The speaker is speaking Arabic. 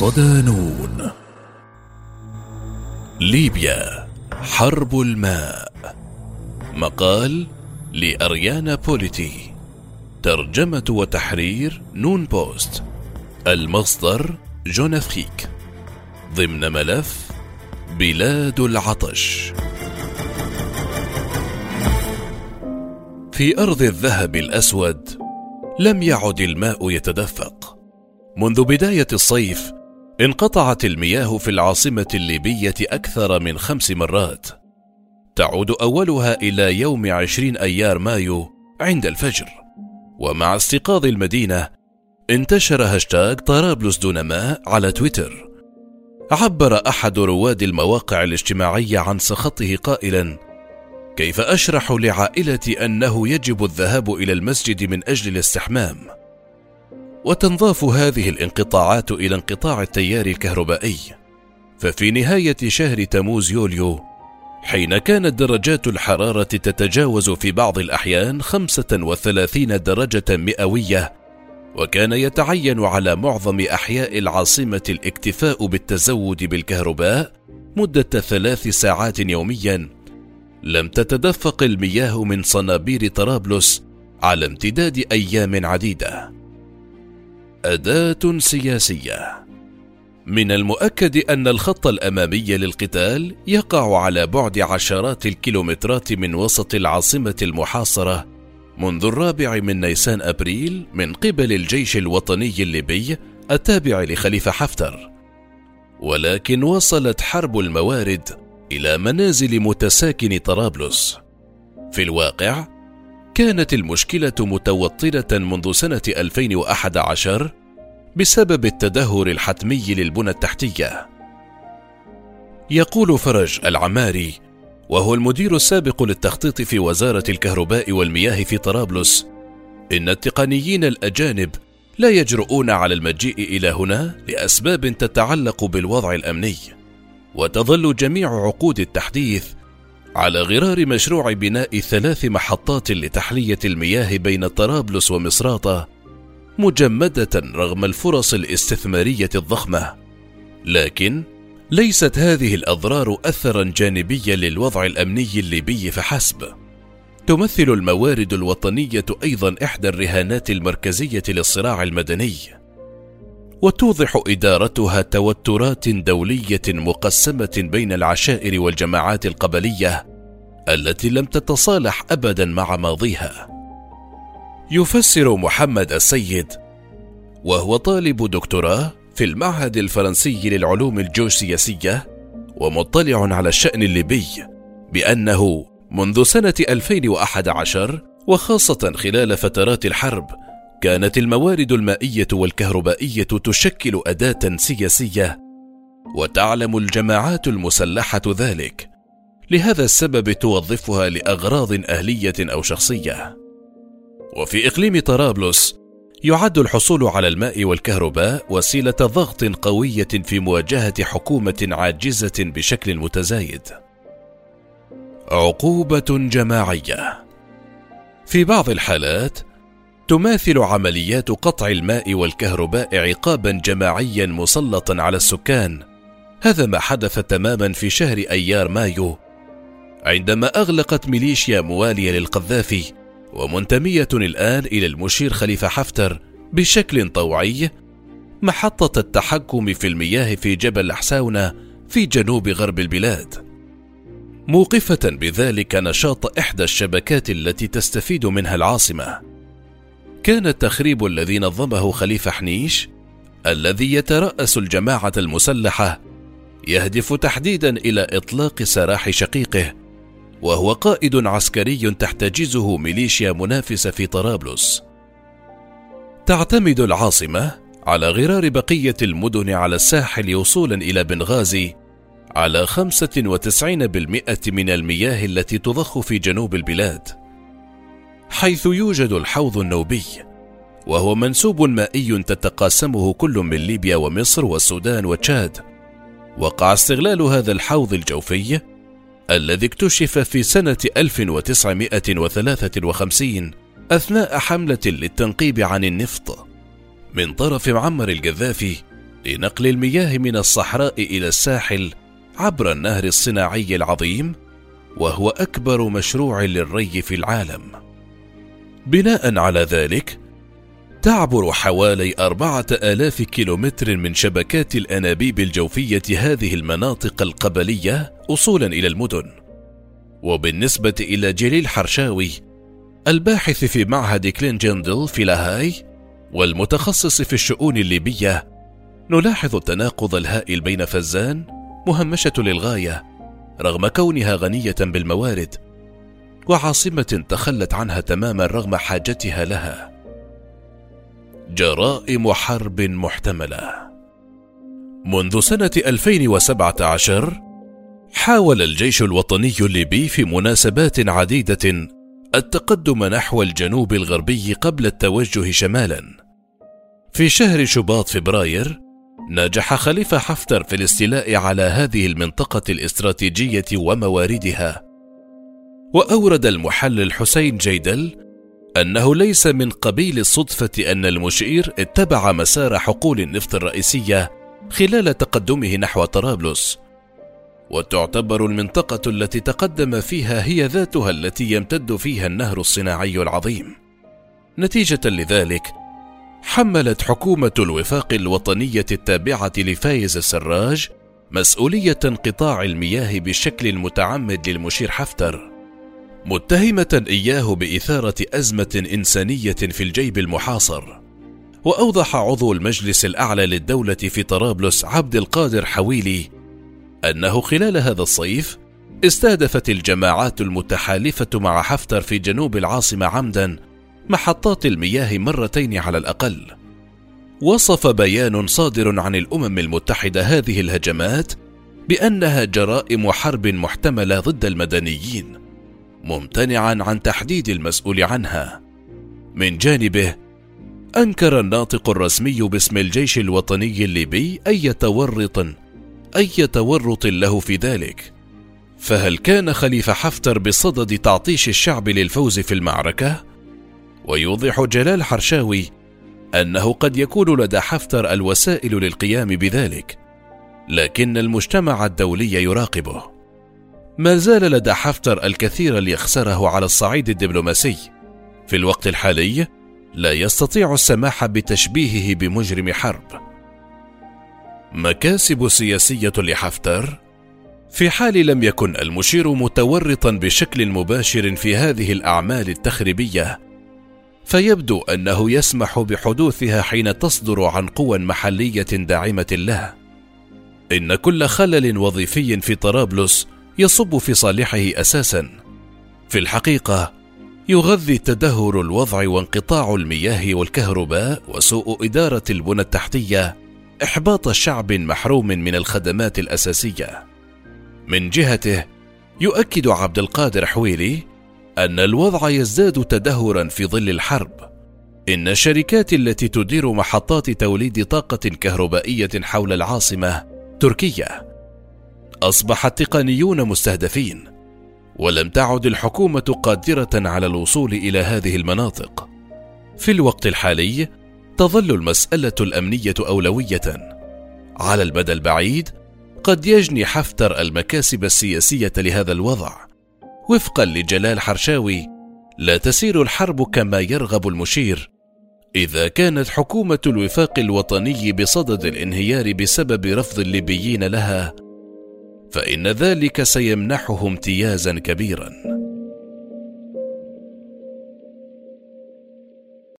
صدى نون ليبيا حرب الماء. مقال لأريانا بوليتي ترجمة وتحرير نون بوست المصدر جون أفريك ضمن ملف بلاد العطش. في أرض الذهب الأسود لم يعد الماء يتدفق. منذ بداية الصيف انقطعت المياه في العاصمة الليبية أكثر من خمس مرات. تعود أولها إلى يوم عشرين أيار مايو عند الفجر. ومع استيقاظ المدينة انتشر هاشتاج طرابلس دون ماء على تويتر. عبر أحد رواد المواقع الاجتماعية عن سخطه قائلا كيف أشرح لعائلتي أنه يجب الذهاب إلى المسجد من أجل الاستحمام؟ وتنضاف هذه الانقطاعات إلى انقطاع التيار الكهربائي. ففي نهاية شهر تموز يوليو حين كانت درجات الحرارة تتجاوز في بعض الأحيان 35 درجة مئوية وكان يتعين على معظم أحياء العاصمة الاكتفاء بالتزود بالكهرباء مدة ثلاث ساعات يوميا. لم تتدفق المياه من صنابير طرابلس على امتداد أيام عديدة. أداة سياسية. من المؤكد أن الخط الأمامي للقتال يقع على بعد عشرات الكيلومترات من وسط العاصمة المحاصرة منذ الرابع من نيسان أبريل من قبل الجيش الوطني الليبي التابع لخليفة حفتر. ولكن وصلت حرب الموارد إلى منازل متساكن طرابلس. في الواقع كانت المشكلة متوطنة منذ سنة 2011 بسبب التدهور الحتمي للبنى التحتية. يقول فرج العماري وهو المدير السابق للتخطيط في وزارة الكهرباء والمياه في طرابلس إن التقنيين الأجانب لا يجرؤون على المجيء إلى هنا لأسباب تتعلق بالوضع الأمني، وتظل جميع عقود التحديث على غرار مشروع بناء ثلاث محطات لتحلية المياه بين طرابلس ومصراتة مجمدة رغم الفرص الاستثمارية الضخمة، لكن ليست هذه الأضرار أثرا جانبيا للوضع الأمني الليبي فحسب. تمثل الموارد الوطنية أيضا إحدى الرهانات المركزية للصراع المدني. وتوضح إدارتها توترات دولية مقسمة بين العشائر والجماعات القبلية التي لم تتصالح أبدا مع ماضيها. يفسر محمد السيد وهو طالب دكتوراه في المعهد الفرنسي للعلوم الجيوسياسية ومطلع على الشأن الليبي بأنه منذ سنة 2011 وخاصة خلال فترات الحرب كانت الموارد المائية والكهربائية تشكل أداة سياسية وتعلم الجماعات المسلحة ذلك لهذا السبب توظفها لأغراض أهلية أو شخصية. وفي إقليم طرابلس يعد الحصول على الماء والكهرباء وسيلة ضغط قوية في مواجهة حكومة عاجزة بشكل متزايد. عقوبة جماعية في بعض الحالات تماثل عمليات قطع الماء والكهرباء عقابا جماعيا مسلطا على السكان هذا ما حدث تماما في شهر أيار مايو عندما أغلقت ميليشيا موالية للقذافي ومنتمية الآن إلى المشير خليفة حفتر بشكل طوعي محطة التحكم في المياه في جبل حساونه في جنوب غرب البلاد. موقفة بذلك نشاط إحدى الشبكات التي تستفيد منها العاصمة. كان التخريب الذي نظمه خليفة حنيش الذي يترأس الجماعة المسلحة يهدف تحديدا إلى إطلاق سراح شقيقه وهو قائد عسكري تحتجزه ميليشيا منافسة في طرابلس. تعتمد العاصمة على غرار بقية المدن على الساحل وصولا إلى بنغازي على 95% من المياه التي تضخ في جنوب البلاد حيث يوجد الحوض النوبي وهو منسوب مائي تتقاسمه كل من ليبيا ومصر والسودان وتشاد. وقع استغلال هذا الحوض الجوفي الذي اكتشف في سنة 1953 أثناء حملة للتنقيب عن النفط من طرف معمر القذافي لنقل المياه من الصحراء إلى الساحل عبر النهر الصناعي العظيم وهو أكبر مشروع للري في العالم. بناء على ذلك تعبر حوالي أربعة آلاف كيلومتر من شبكات الأنابيب الجوفية هذه المناطق القبلية وصولا إلى المدن. وبالنسبة إلى جليل حرشاوي الباحث في معهد كلينجندل في لاهاي والمتخصص في الشؤون الليبية نلاحظ التناقض الهائل بين فزان مهمشة للغاية رغم كونها غنية بالموارد وعاصمة تخلت عنها تماما رغم حاجتها لها. جرائم حرب محتملة منذ سنة 2017 حاول الجيش الوطني الليبي في مناسبات عديدة التقدم نحو الجنوب الغربي قبل التوجه شمالا. في شهر شباط فبراير نجح خليفة حفتر في الاستيلاء على هذه المنطقة الاستراتيجية ومواردها. وأورد المحلل حسين جيدل أنه ليس من قبيل الصدفة أن المشير اتبع مسار حقول النفط الرئيسية خلال تقدمه نحو طرابلس وتعتبر المنطقة التي تقدم فيها هي ذاتها التي يمتد فيها النهر الصناعي العظيم. نتيجة لذلك، حملت حكومة الوفاق الوطنية التابعة لفايز السراج مسؤولية انقطاع المياه بالشكل المتعمد للمشير حفتر، متهمة إياه بإثارة أزمة إنسانية في الجيب المحاصر. وأوضح عضو المجلس الأعلى للدولة في طرابلس عبد القادر حويلي أنه خلال هذا الصيف استهدفت الجماعات المتحالفة مع حفتر في جنوب العاصمة عمدا محطات المياه مرتين على الأقل. وصف بيان صادر عن الأمم المتحدة هذه الهجمات بأنها جرائم حرب محتملة ضد المدنيين، ممتنعا عن تحديد المسؤول عنها. من جانبه، أنكر الناطق الرسمي باسم الجيش الوطني الليبي أي تورط أي تورط له في ذلك. فهل كان خليفة حفتر بصدد تعطيش الشعب للفوز في المعركة؟ ويوضح جلال حرشاوي أنه قد يكون لدى حفتر الوسائل للقيام بذلك لكن المجتمع الدولي يراقبه. ما زال لدى حفتر الكثير ليخسره على الصعيد الدبلوماسي. في الوقت الحالي لا يستطيع السماح بتشبيهه بمجرم حرب. مكاسب سياسية لحفتر في حال لم يكن المشير متورطا بشكل مباشر في هذه الأعمال التخريبية فيبدو أنه يسمح بحدوثها حين تصدر عن قوى محلية داعمة له إن كل خلل وظيفي في طرابلس يصب في صالحه أساسا. في الحقيقة يغذي تدهور الوضع وانقطاع المياه والكهرباء وسوء إدارة البنى التحتية إحباط شعب محروم من الخدمات الأساسية. من جهته يؤكد عبد القادر حويلي أن الوضع يزداد تدهورا في ظل الحرب. إن الشركات التي تدير محطات توليد طاقة كهربائية حول العاصمة تركيا أصبح التقنيون مستهدفين ولم تعد الحكومة قادرة على الوصول إلى هذه المناطق في الوقت الحالي تظل المسألة الأمنية أولوية. على المدى البعيد قد يجني حفتر المكاسب السياسية لهذا الوضع. وفقا لجلال حرشاوي، لا تسير الحرب كما يرغب المشير. إذا كانت حكومة الوفاق الوطني بصدد الانهيار بسبب رفض الليبيين لها، فإن ذلك سيمنحه امتيازا كبيرا.